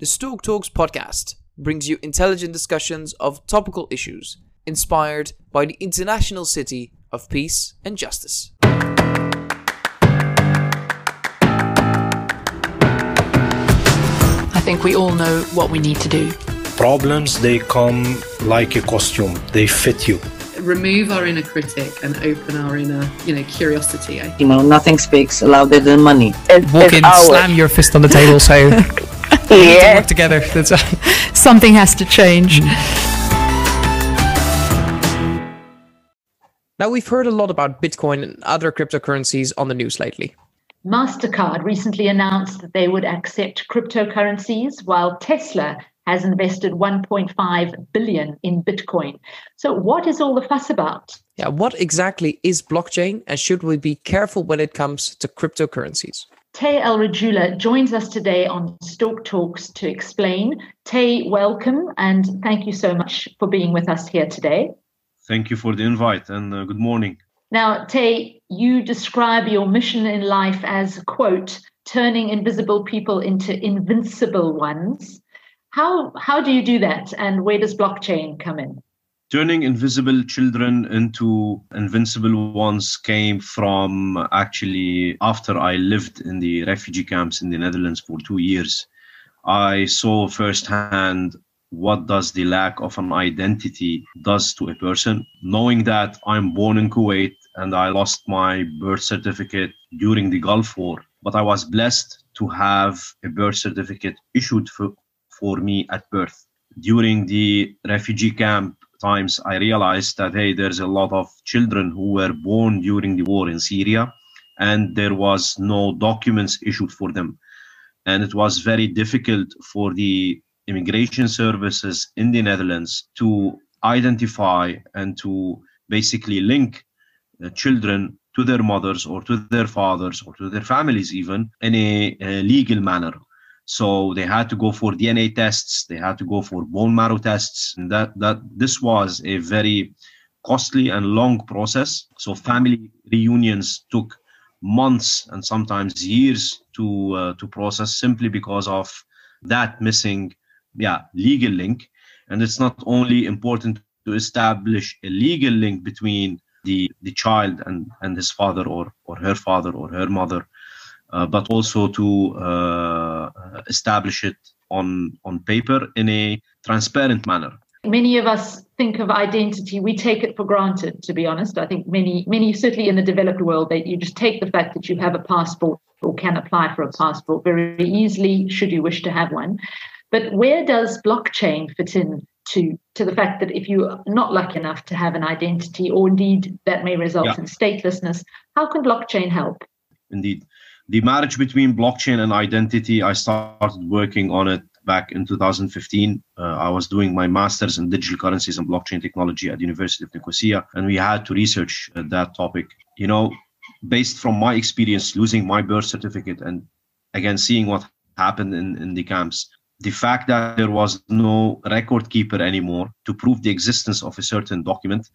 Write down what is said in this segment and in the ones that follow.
The Stork Talks podcast brings you intelligent discussions of topical issues inspired by the international city of peace and justice. I think we all know what we need to do. Problems, they come like a costume, they fit you. remove our inner critic and open our inner, you know, curiosity. You know, nothing speaks louder than money. Walk in, slam your fist on the table, say, "We need to Yeah. work together." That's Something has to change. Mm. Now, we've heard a lot about Bitcoin and other cryptocurrencies on the news lately. MasterCard recently announced that they would accept cryptocurrencies, while Tesla has invested 1.5 billion in Bitcoin. So what is all the fuss about? Yeah, what exactly is blockchain and should we be careful when it comes to cryptocurrencies? Tay El Rajula joins us today on Stork Talks to explain. Tay, welcome and thank you so much for being with us here today. Thank you for the invite and uh, good morning. Now, Tay, you describe your mission in life as, quote, turning invisible people into invincible ones. How, how do you do that and where does blockchain come in? Turning invisible children into invincible ones came from actually after I lived in the refugee camps in the Netherlands for two years. I saw firsthand what does the lack of an identity does to a person knowing that i'm born in kuwait and i lost my birth certificate during the gulf war but i was blessed to have a birth certificate issued for, for me at birth during the refugee camp times i realized that hey there's a lot of children who were born during the war in syria and there was no documents issued for them. And it was very difficult for the immigration services in the Netherlands to identify and to basically link uh, children to their mothers or to their fathers or to their families even in a, a legal manner so they had to go for dna tests they had to go for bone marrow tests and that that this was a very costly and long process. So family reunions took months and sometimes years to uh, to process simply because of that missing yeah legal link. And it's not only important to establish a legal link between the the child and and his father or or her father or her mother but also to uh, establish it on on paper in a transparent manner Many of us think of identity, we take it for granted, to be honest. I think many, many, certainly in the developed world, that you just take the fact that you have a passport or can apply for a passport very easily, should you wish to have one. But where does blockchain fit in to, to the fact that if you're not lucky enough to have an identity, or indeed that may result Yeah. in statelessness, how can blockchain help? indeed the marriage between blockchain and identity i started working on it back in 2015 uh, i was doing my masters in digital currencies and blockchain technology at the university of nicosia and we had to research uh, that topic. You know based from my experience losing my birth certificate and again seeing what happened in, in the camps the fact that there was no record keeper anymore to prove the existence of a certain document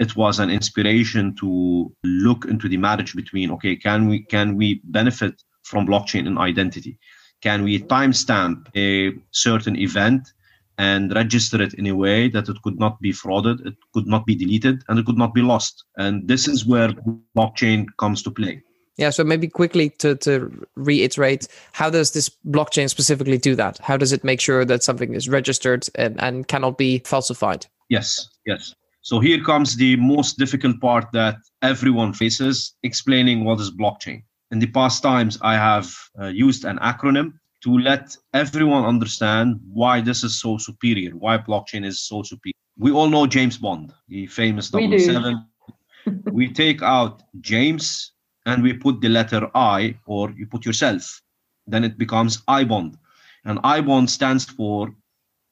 it was an inspiration to look into the marriage between okay can we can we benefit from blockchain and identity can we timestamp a certain event and register it in a way that it could not be frauded it could not be deleted and it could not be lost and this is where blockchain comes to play Yeah, so maybe quickly to, to reiterate, how does this blockchain specifically do that? How does it make sure that something is registered and, and cannot be falsified? Yes, yes. So here comes the most difficult part that everyone faces explaining what is blockchain. In the past times, I have uh, used an acronym to let everyone understand why this is so superior, why blockchain is so superior. We all know James Bond, the famous We 007. we take out James and we put the letter I, or you put yourself. Then it becomes I bond. And I bond stands for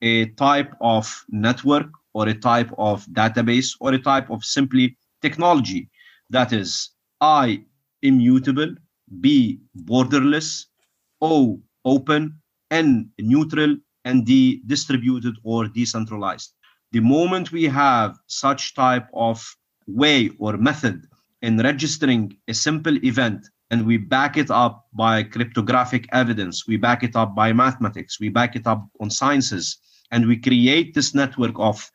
a type of network or a type of database or a type of simply technology that is I immutable, B borderless, O open, N neutral, and D distributed or decentralized. The moment we have such type of way or method in registering a simple event and we back it up by cryptographic evidence, we back it up by mathematics, we back it up on sciences, and we create this network of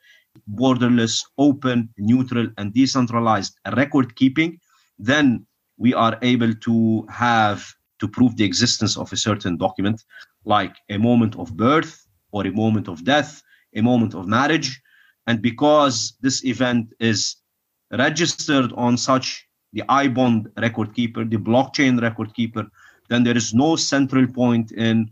borderless, open, neutral, and decentralized record keeping, then we are able to have to prove the existence of a certain document, like a moment of birth or a moment of death, a moment of marriage. And because this event is registered on such the iBond record keeper, the blockchain record keeper, then there is no central point in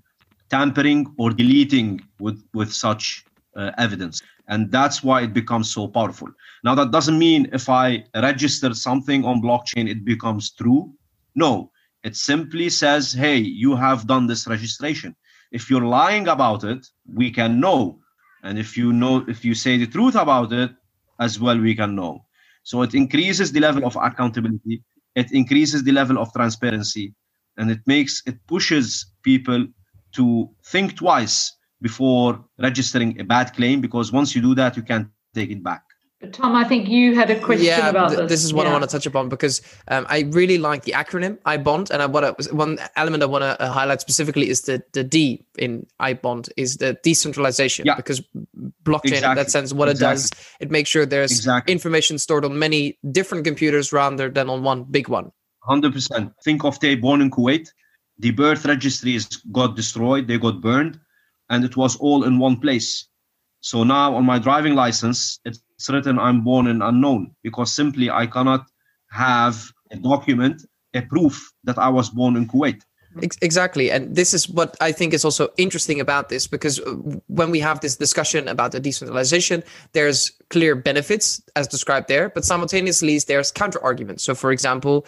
tampering or deleting with, with such uh, evidence. And that's why it becomes so powerful. Now, that doesn't mean if I register something on blockchain, it becomes true. No, it simply says, hey, you have done this registration. If you're lying about it, we can know. And if you know, if you say the truth about it, as well, we can know. So it increases the level of accountability, it increases the level of transparency, and it makes it pushes people to think twice before registering a bad claim because once you do that, you can't take it back. But Tom, I think you had a question yeah, about th- this. this is what Yeah. I want to touch upon because um, I really like the acronym iBond, and I, what I, one element I want to uh, highlight specifically is the the D in iBond is the decentralization. Yeah. Because blockchain, in that sense, what it does, it makes sure there's Exactly. information stored on many different computers rather than on one big one. 100%. Think of they born in Kuwait. The birth registries got destroyed, they got burned, and it was all in one place. So now on my driving license, it's written I'm born in unknown because simply I cannot have a document, a proof that I was born in Kuwait. Ex- Exactly. And this is what I think is also interesting about this because uh, when we have this discussion about the decentralization, there's clear benefits as described there, but simultaneously there's counter arguments. So, for example,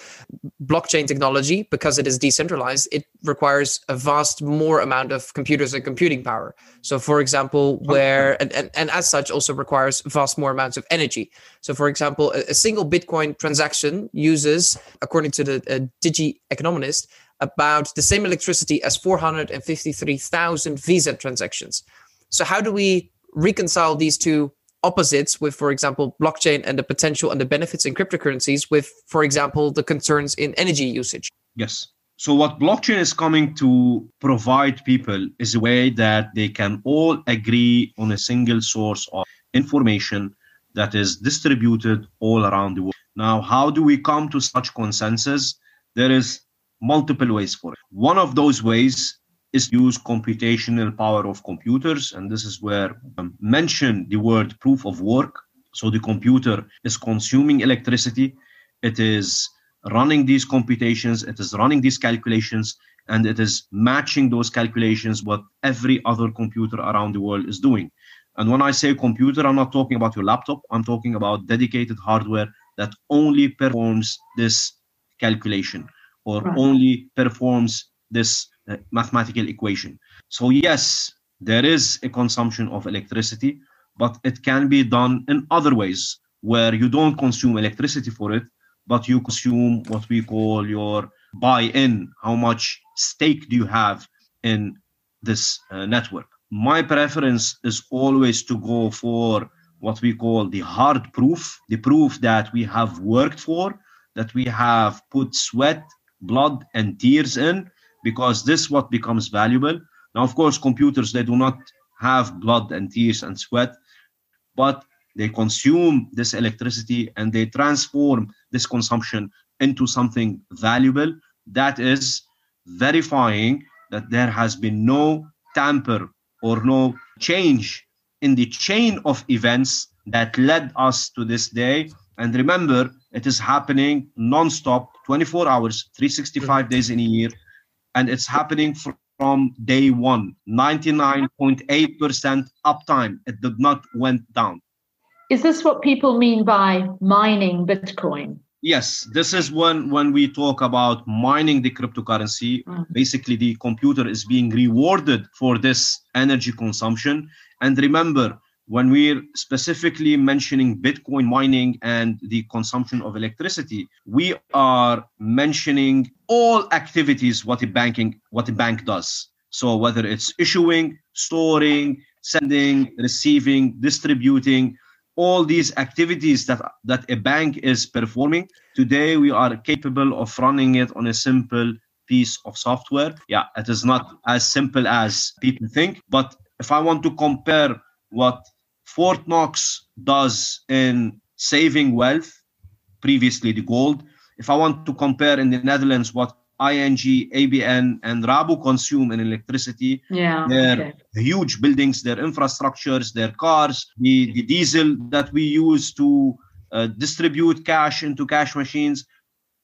blockchain technology, because it is decentralized, it requires a vast more amount of computers and computing power. So, for example, where and, and, and as such also requires vast more amounts of energy. So, for example, a, a single Bitcoin transaction uses, according to the uh, Digi Economist, about the same electricity as 453,000 Visa transactions. So, how do we reconcile these two opposites with, for example, blockchain and the potential and the benefits in cryptocurrencies with, for example, the concerns in energy usage? Yes. So what blockchain is coming to provide people is a way that they can all agree on a single source of information that is distributed all around the world. Now, how do we come to such consensus? There is multiple ways for it. One of those ways is use computational power of computers, and this is where I mention the word proof of work. So the computer is consuming electricity, it is running these computations, it is running these calculations, and it is matching those calculations what every other computer around the world is doing. And when I say computer, I'm not talking about your laptop, I'm talking about dedicated hardware that only performs this calculation or Right. only performs this uh, mathematical equation. So, yes, there is a consumption of electricity, but it can be done in other ways where you don't consume electricity for it, but you consume what we call your buy in. How much stake do you have in this uh, network? My preference is always to go for what we call the hard proof, the proof that we have worked for, that we have put sweat, blood, and tears in, because this what becomes valuable. Now, of course, computers they do not have blood and tears and sweat, but they consume this electricity and they transform this consumption into something valuable that is verifying that there has been no tamper or no change in the chain of events that led us to this day and remember it is happening non-stop 24 hours 365 days in a year and it's happening from day one 99.8% uptime it did not went down Is this what people mean by mining Bitcoin? Yes, this is when when we talk about mining the cryptocurrency. Mhm. Basically, the computer is being rewarded for this energy consumption. And remember, when we're specifically mentioning Bitcoin mining and the consumption of electricity, we are mentioning all activities what a banking what a bank does. So whether it's issuing, storing, sending, receiving, distributing, all these activities that that a bank is performing Today, we are capable of running it on a simple piece of software. Yeah, it is not as simple as people think. But if I want to compare what Fort Knox does in saving wealth, previously the gold, if I want to compare in the Netherlands what ING, ABN, and Rabo consume in electricity, Yeah. their okay. huge buildings, their infrastructures, their cars, the, the diesel that we use to uh, distribute cash into cash machines.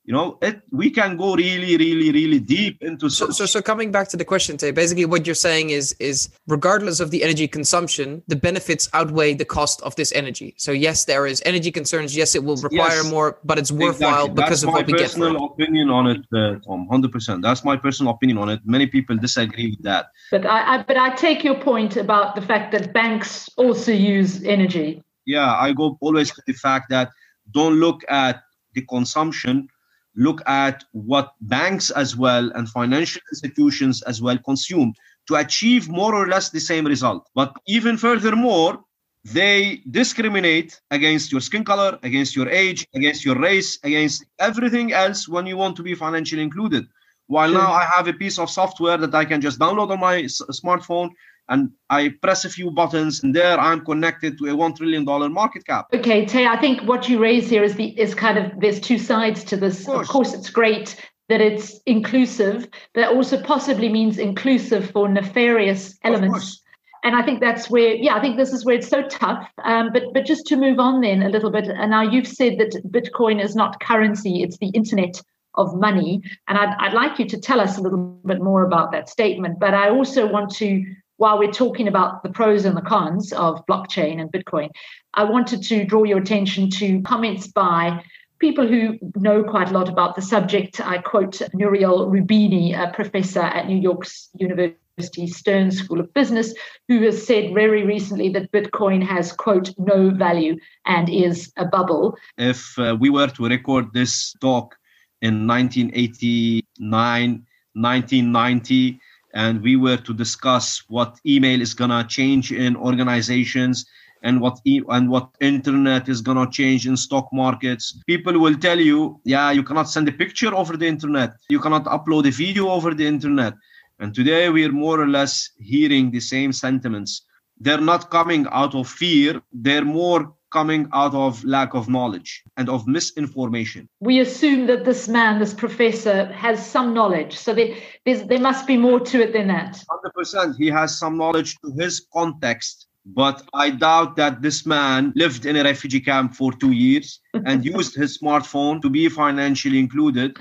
You know, it we can go really, really, really deep into So, so, so coming back to the question, Tay, basically what you're saying is, is regardless of the energy consumption, the benefits outweigh the cost of this energy. So yes, there is energy concerns. Yes, it will require Yes. more, but it's worthwhile Exactly. because of what we get for personal it. opinion on it, uh, Tom. Hundred percent. That's my personal opinion on it. Many people disagree with that. But I, I but I take your point about the fact that banks also use energy. Yeah, I go always to the fact that don't look at the consumption. Look at what banks as well and financial institutions as well consume to achieve more or less the same result. But even furthermore, they discriminate against your skin color, against your age, against your race, against everything else when you want to be financially included. While now I have a piece of software that I can just download on my s- smartphone and I press a few buttons and there I'm connected to a $1 trillion market cap. Okay, Tay, I think what you raise here is the is kind of there's two sides to this. Of Of course, it's great that it's inclusive, but it also possibly means inclusive for nefarious elements. course. And I think that's where, yeah, I think this is where it's so tough. Um, but but just to move on then a little bit, and now you've said that Bitcoin is not currency; it's the internet of money. And I'd, I'd like you to tell us a little bit more about that statement. But I also want to, while we're talking about the pros and the cons of blockchain and Bitcoin, I wanted to draw your attention to comments by people who know quite a lot about the subject. I quote Nouriel Roubini, a professor at New York's University Stern School of Business, who has said very recently that Bitcoin has, quote, no value and is a bubble. If uh, we were to record this talk in 1989, 1990, and we were to discuss what email is gonna change in organizations and what e- and what internet is gonna change in stock markets, people will tell you, yeah, you cannot send a picture over the internet, you cannot upload a video over the internet. And today we're more or less hearing the same sentiments. They're not coming out of fear, they're more coming out of lack of knowledge and of misinformation. We assume that this man, this professor, has some knowledge. So there, there must be more to it than that. 100% he has some knowledge to his context but i doubt that this man lived in a refugee camp for two years and used his smartphone to be financially included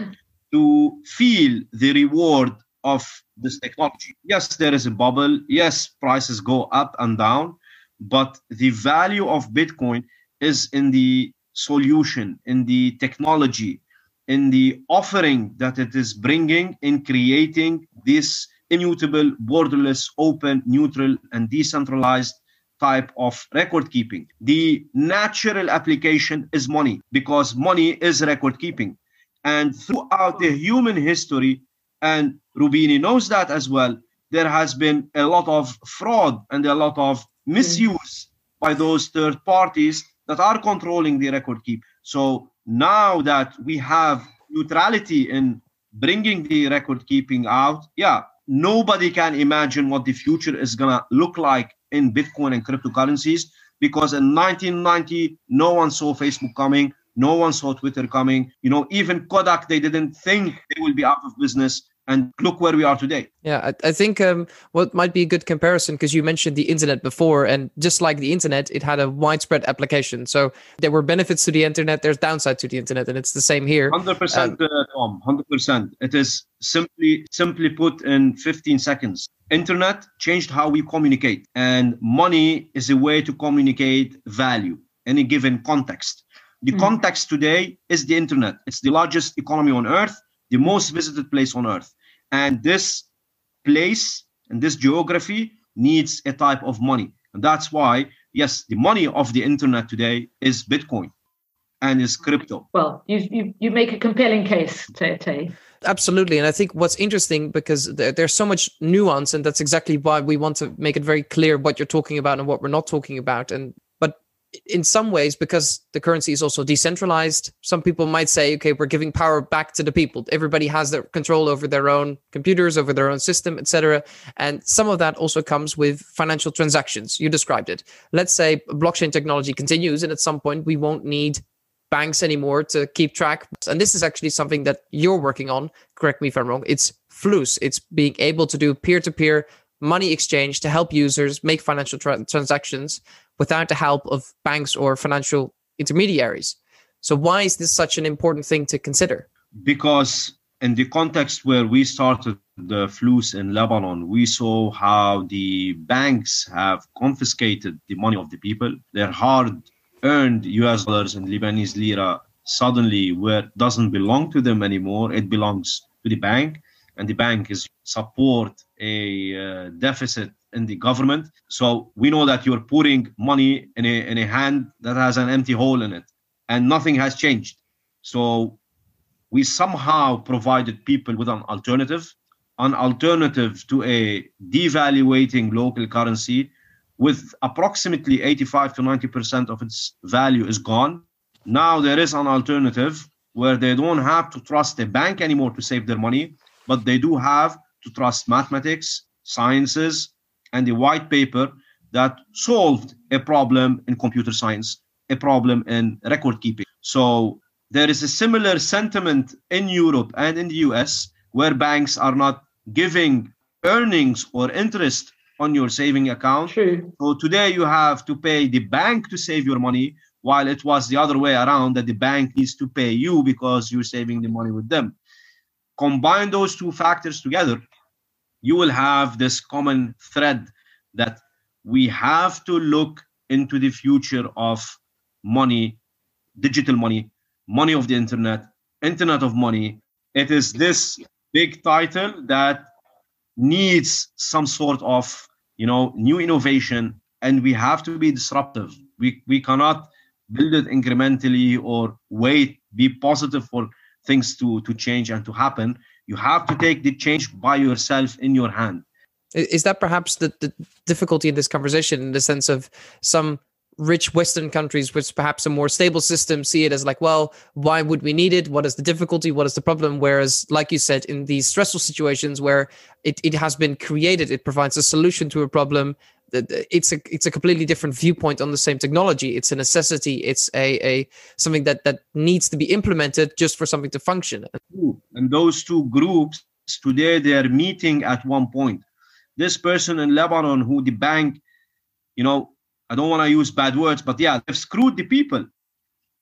to feel the reward of this technology yes there is a bubble yes prices go up and down but the value of bitcoin is in the solution in the technology in the offering that it is bringing in creating this immutable, borderless, open, neutral, and decentralized type of record keeping. The natural application is money because money is record keeping. And throughout the human history, and Roubini knows that as well, there has been a lot of fraud and a lot of misuse by those third parties that are controlling the record keep. So now that we have neutrality in bringing the record keeping out, yeah, nobody can imagine what the future is going to look like in Bitcoin and cryptocurrencies because in 1990, no one saw Facebook coming. No one saw Twitter coming. You know, even Kodak, they didn't think they will be out of business. And look where we are today. Yeah, I, I think um, what might be a good comparison because you mentioned the internet before, and just like the internet, it had a widespread application. So there were benefits to the internet. There's downside to the internet, and it's the same here. Hundred percent, uh, Tom. Hundred percent. It is simply simply put in 15 seconds. Internet changed how we communicate, and money is a way to communicate value in a given context. The context today is the internet. It's the largest economy on earth, the most visited place on earth, and this place and this geography needs a type of money, and that's why yes, the money of the internet today is Bitcoin and is crypto. Well, you you, you make a compelling case, Tay. Absolutely. And I think what's interesting because there, there's so much nuance, and that's exactly why we want to make it very clear what you're talking about and what we're not talking about. And but in some ways, because the currency is also decentralized, some people might say, okay, we're giving power back to the people. Everybody has their control over their own computers, over their own system, etc. And some of that also comes with financial transactions. You described it. Let's say blockchain technology continues, and at some point we won't need banks anymore to keep track. And this is actually something that you're working on. Correct me if I'm wrong. It's Flus. It's being able to do peer-to-peer money exchange to help users make financial tra- transactions without the help of banks or financial intermediaries. So why is this such an important thing to consider? Because in the context where we started the flus in Lebanon, we saw how the banks have confiscated the money of the people. Their hard earned US dollars and Lebanese lira suddenly where doesn't belong to them anymore. It belongs to the bank, and the bank is support a uh, deficit in the government. So we know that you're putting money in a in a hand that has an empty hole in it, and nothing has changed. So we somehow provided people with an alternative, an alternative to a devaluating local currency with approximately 85 to 90% of its value is gone. Now there is an alternative where they don't have to trust a bank anymore to save their money, but they do have to trust mathematics, sciences, and the white paper that solved a problem in computer science, a problem in record keeping. So there is a similar sentiment in Europe and in the US where banks are not giving earnings or interest on your saving account. True. So today you have to pay the bank to save your money, while it was the other way around that the bank needs to pay you because you're saving the money with them. Combine those two factors together, you will have this common thread that we have to look into the future of money, digital money, money of the internet, internet of money. It is this big title that needs some sort of you know new innovation and we have to be disruptive we we cannot build it incrementally or wait be positive for things to to change and to happen you have to take the change by yourself in your hand is that perhaps the, the difficulty in this conversation in the sense of some rich Western countries with perhaps a more stable system see it as like, well, why would we need it? What is the difficulty? What is the problem? Whereas, like you said, in these stressful situations where it, it has been created, it provides a solution to a problem. It's a it's a completely different viewpoint on the same technology. It's a necessity. It's a, a something that that needs to be implemented just for something to function. And those two groups today they are meeting at one point. This person in Lebanon who the bank, you know, I don't want to use bad words, but yeah, they've screwed the people.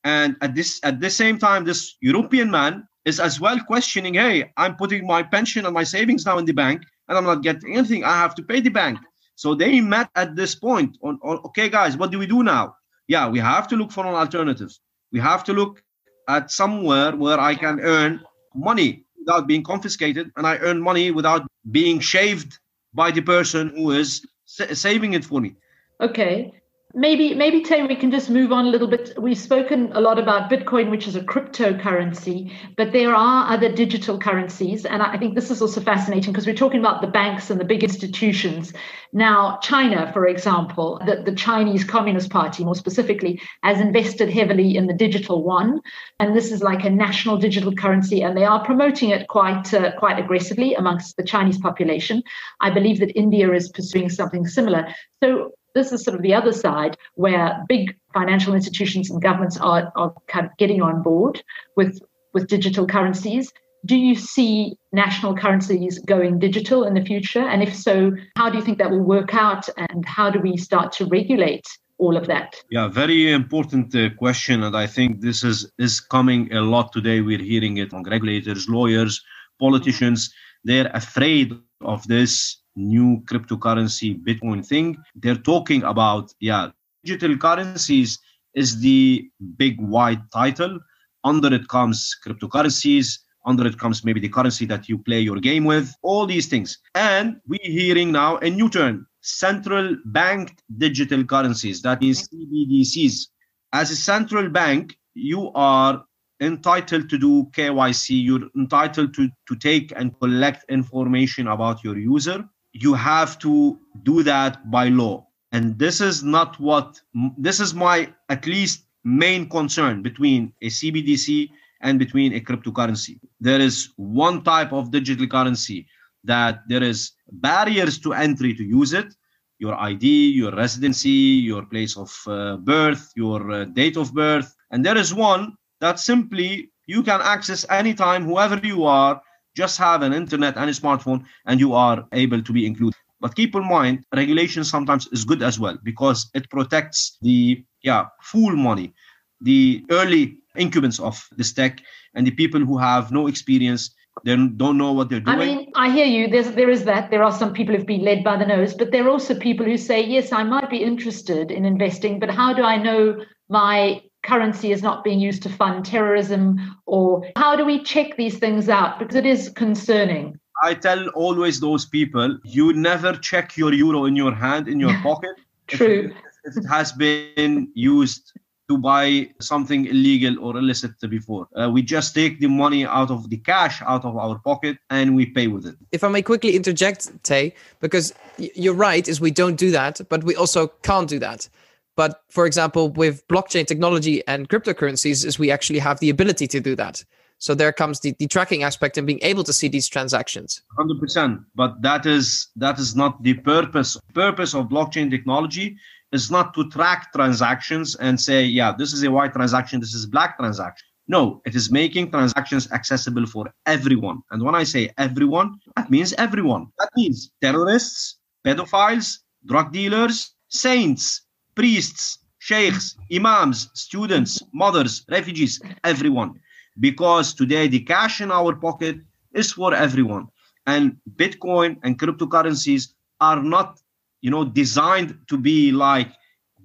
And at this at the same time, this European man is as well questioning, hey, I'm putting my pension and my savings now in the bank, and I'm not getting anything. I have to pay the bank. So they met at this point on, on okay, guys, what do we do now? Yeah, we have to look for an alternative. We have to look at somewhere where I can earn money without being confiscated, and I earn money without being shaved by the person who is saving it for me. Okay. Maybe, maybe Tay, we can just move on a little bit. We've spoken a lot about Bitcoin, which is a cryptocurrency, but there are other digital currencies. And I think this is also fascinating because we're talking about the banks and the big institutions. Now, China, for example, the, the Chinese Communist Party, more specifically, has invested heavily in the digital yuan, And this is like a national digital currency, and they are promoting it quite, uh, quite aggressively amongst the Chinese population. I believe that India is pursuing something similar. So, this is sort of the other side where big financial institutions and governments are, are kind of getting on board with, with digital currencies. Do you see national currencies going digital in the future? And if so, how do you think that will work out? And how do we start to regulate all of that? Yeah, very important uh, question. And I think this is, is coming a lot today. We're hearing it from regulators, lawyers, politicians. They're afraid of this new cryptocurrency Bitcoin thing. They're talking about, yeah, digital currencies is the big wide title. Under it comes cryptocurrencies. Under it comes maybe the currency that you play your game with, all these things. And we're hearing now a new term central banked digital currencies, that is CBDCs. As a central bank, you are entitled to do KYC, you're entitled to, to take and collect information about your user you have to do that by law. And this is not what, this is my at least main concern between a CBDC and between a cryptocurrency. There is one type of digital currency that there is barriers to entry to use it your id your residency your place of uh, birth your uh, date of birth and there is one that simply you can access anytime whoever you are just have an internet and a smartphone and you are able to be included but keep in mind regulation sometimes is good as well because it protects the yeah fool money the early incubants of this tech and the people who have no experience they don't know what they're doing. I mean, I hear you. There's there is that. There are some people who've been led by the nose, but there are also people who say, yes, I might be interested in investing, but how do I know my currency is not being used to fund terrorism? Or how do we check these things out? Because it is concerning. I tell always those people, you never check your euro in your hand, in your pocket. True. If, if it has been used to buy something illegal or illicit before. Uh, we just take the money out of the cash out of our pocket and we pay with it. If I may quickly interject, Tay, because you're right, is we don't do that, but we also can't do that. But for example, with blockchain technology and cryptocurrencies, is we actually have the ability to do that. So there comes the, the tracking aspect and being able to see these transactions. 100%. But that is that is not the purpose. Purpose of blockchain technology is not to track transactions and say, yeah, this is a white transaction, this is black transaction. No, it is making transactions accessible for everyone. And when I say everyone, that means everyone. That means terrorists, pedophiles, drug dealers, saints, priests, sheikhs, imams, students, mothers, refugees, everyone. Because today the cash in our pocket is for everyone. And Bitcoin and cryptocurrencies are not you know designed to be like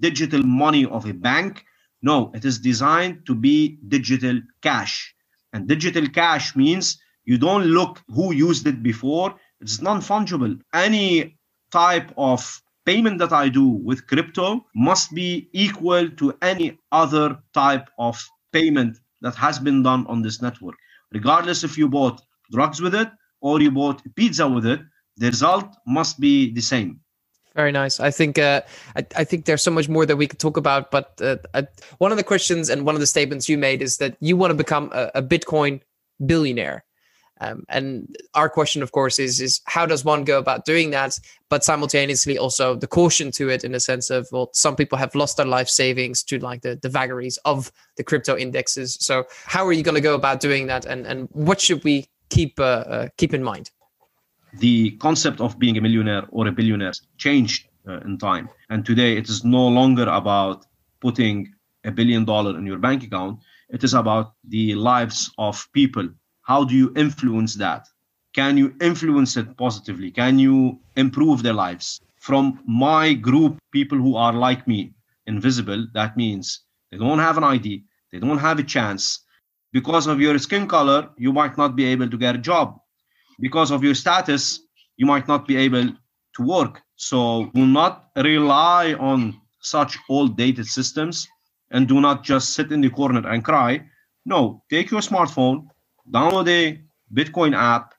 digital money of a bank no it is designed to be digital cash and digital cash means you don't look who used it before it's non-fungible any type of payment that i do with crypto must be equal to any other type of payment that has been done on this network regardless if you bought drugs with it or you bought pizza with it the result must be the same very nice. I think uh, I, I, think there's so much more that we could talk about, but uh, I, one of the questions and one of the statements you made is that you want to become a, a Bitcoin billionaire. Um, and our question, of course, is is how does one go about doing that? But simultaneously, also the caution to it in the sense of well, some people have lost their life savings to like the the vagaries of the crypto indexes. So how are you going to go about doing that? And and what should we keep uh, uh keep in mind? the concept of being a millionaire or a billionaire changed uh, in time. And today it is no longer about putting a billion dollar in your bank account. It is about the lives of people. How do you influence that? Can you influence it positively? Can you improve their lives? From my group, people who are like me, invisible, that means they don't have an ID, they don't have a chance. Because of your skin color, you might not be able to get a job because of your status, you might not be able to work. So do not rely on such old dated systems and do not just sit in the corner and cry. No, take your smartphone, download a Bitcoin app,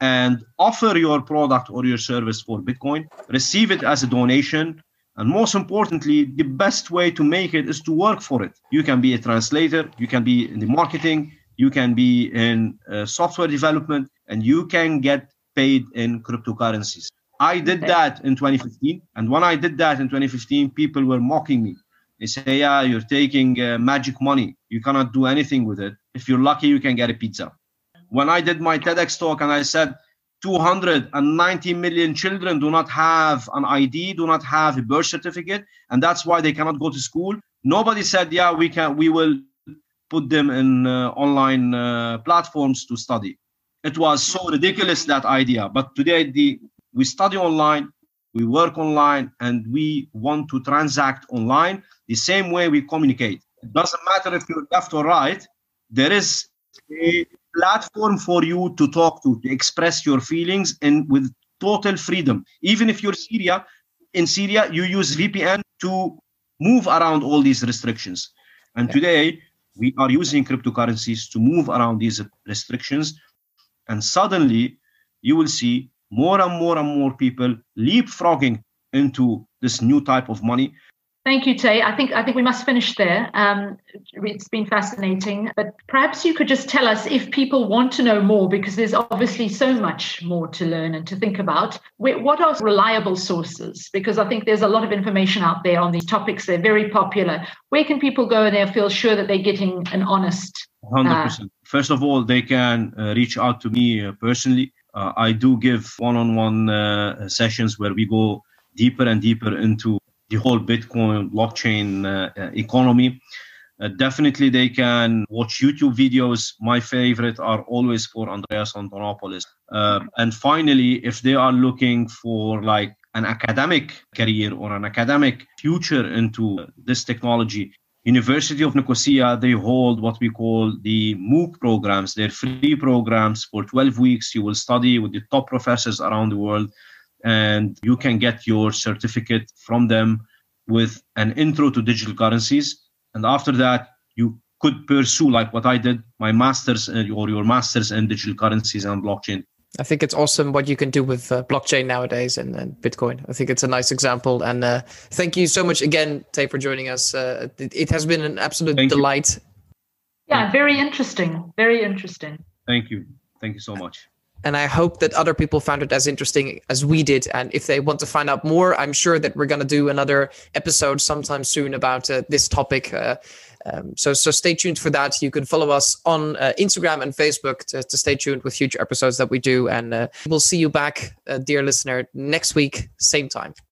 and offer your product or your service for Bitcoin. Receive it as a donation. And most importantly, the best way to make it is to work for it. You can be a translator, you can be in the marketing, you can be in uh, software development, and you can get paid in cryptocurrencies. I did that in 2015. And when I did that in 2015, people were mocking me. They say, yeah, you're taking uh, magic money. You cannot do anything with it. If you're lucky, you can get a pizza. When I did my TEDx talk and I said 290 million children do not have an ID, do not have a birth certificate, and that's why they cannot go to school. Nobody said, yeah, we can, we will put them in uh, online uh, platforms to study it was so ridiculous that idea but today the we study online we work online and we want to transact online the same way we communicate it doesn't matter if you're left or right. There is a platform for you to talk to to express your feelings and with total freedom. Even if you're syria in syria you use vpn to move around all these restrictions. And today we are using cryptocurrencies to move around these restrictions. And suddenly you will see more and more and more people leapfrogging into this new type of money. Thank you, Tay. I think I think we must finish there. Um, it's been fascinating, but perhaps you could just tell us if people want to know more, because there's obviously so much more to learn and to think about. What are reliable sources? Because I think there's a lot of information out there on these topics. They're very popular. Where can people go and they feel sure that they're getting an honest? Hundred uh, percent. First of all, they can uh, reach out to me uh, personally. Uh, I do give one-on-one uh, sessions where we go deeper and deeper into the whole Bitcoin blockchain uh, uh, economy. Uh, definitely, they can watch YouTube videos. My favorite are always for Andreas Antonopoulos. Uh, and finally, if they are looking for like an academic career or an academic future into this technology, University of Nicosia, they hold what we call the MOOC programs. They're free programs for 12 weeks. You will study with the top professors around the world and you can get your certificate from them with an intro to digital currencies. And after that, you could pursue like what I did, my master's uh, or your master's in digital currencies and blockchain. I think it's awesome what you can do with uh, blockchain nowadays and, and, Bitcoin. I think it's a nice example. And uh, thank you so much again, Tay, for joining us. Uh, it, it, has been an absolute thank delight. You. Yeah, very interesting. Very interesting. Thank you. Thank you so much and I hope that other people found it as interesting as we did. And if they want to find out more, I'm sure that we're going to do another episode sometime soon about uh, this topic. Uh, um, so, so stay tuned for that. You can follow us on uh, Instagram and Facebook to, to, stay tuned with future episodes that we do. And uh, we'll see you back, uh, dear listener, next week, same time.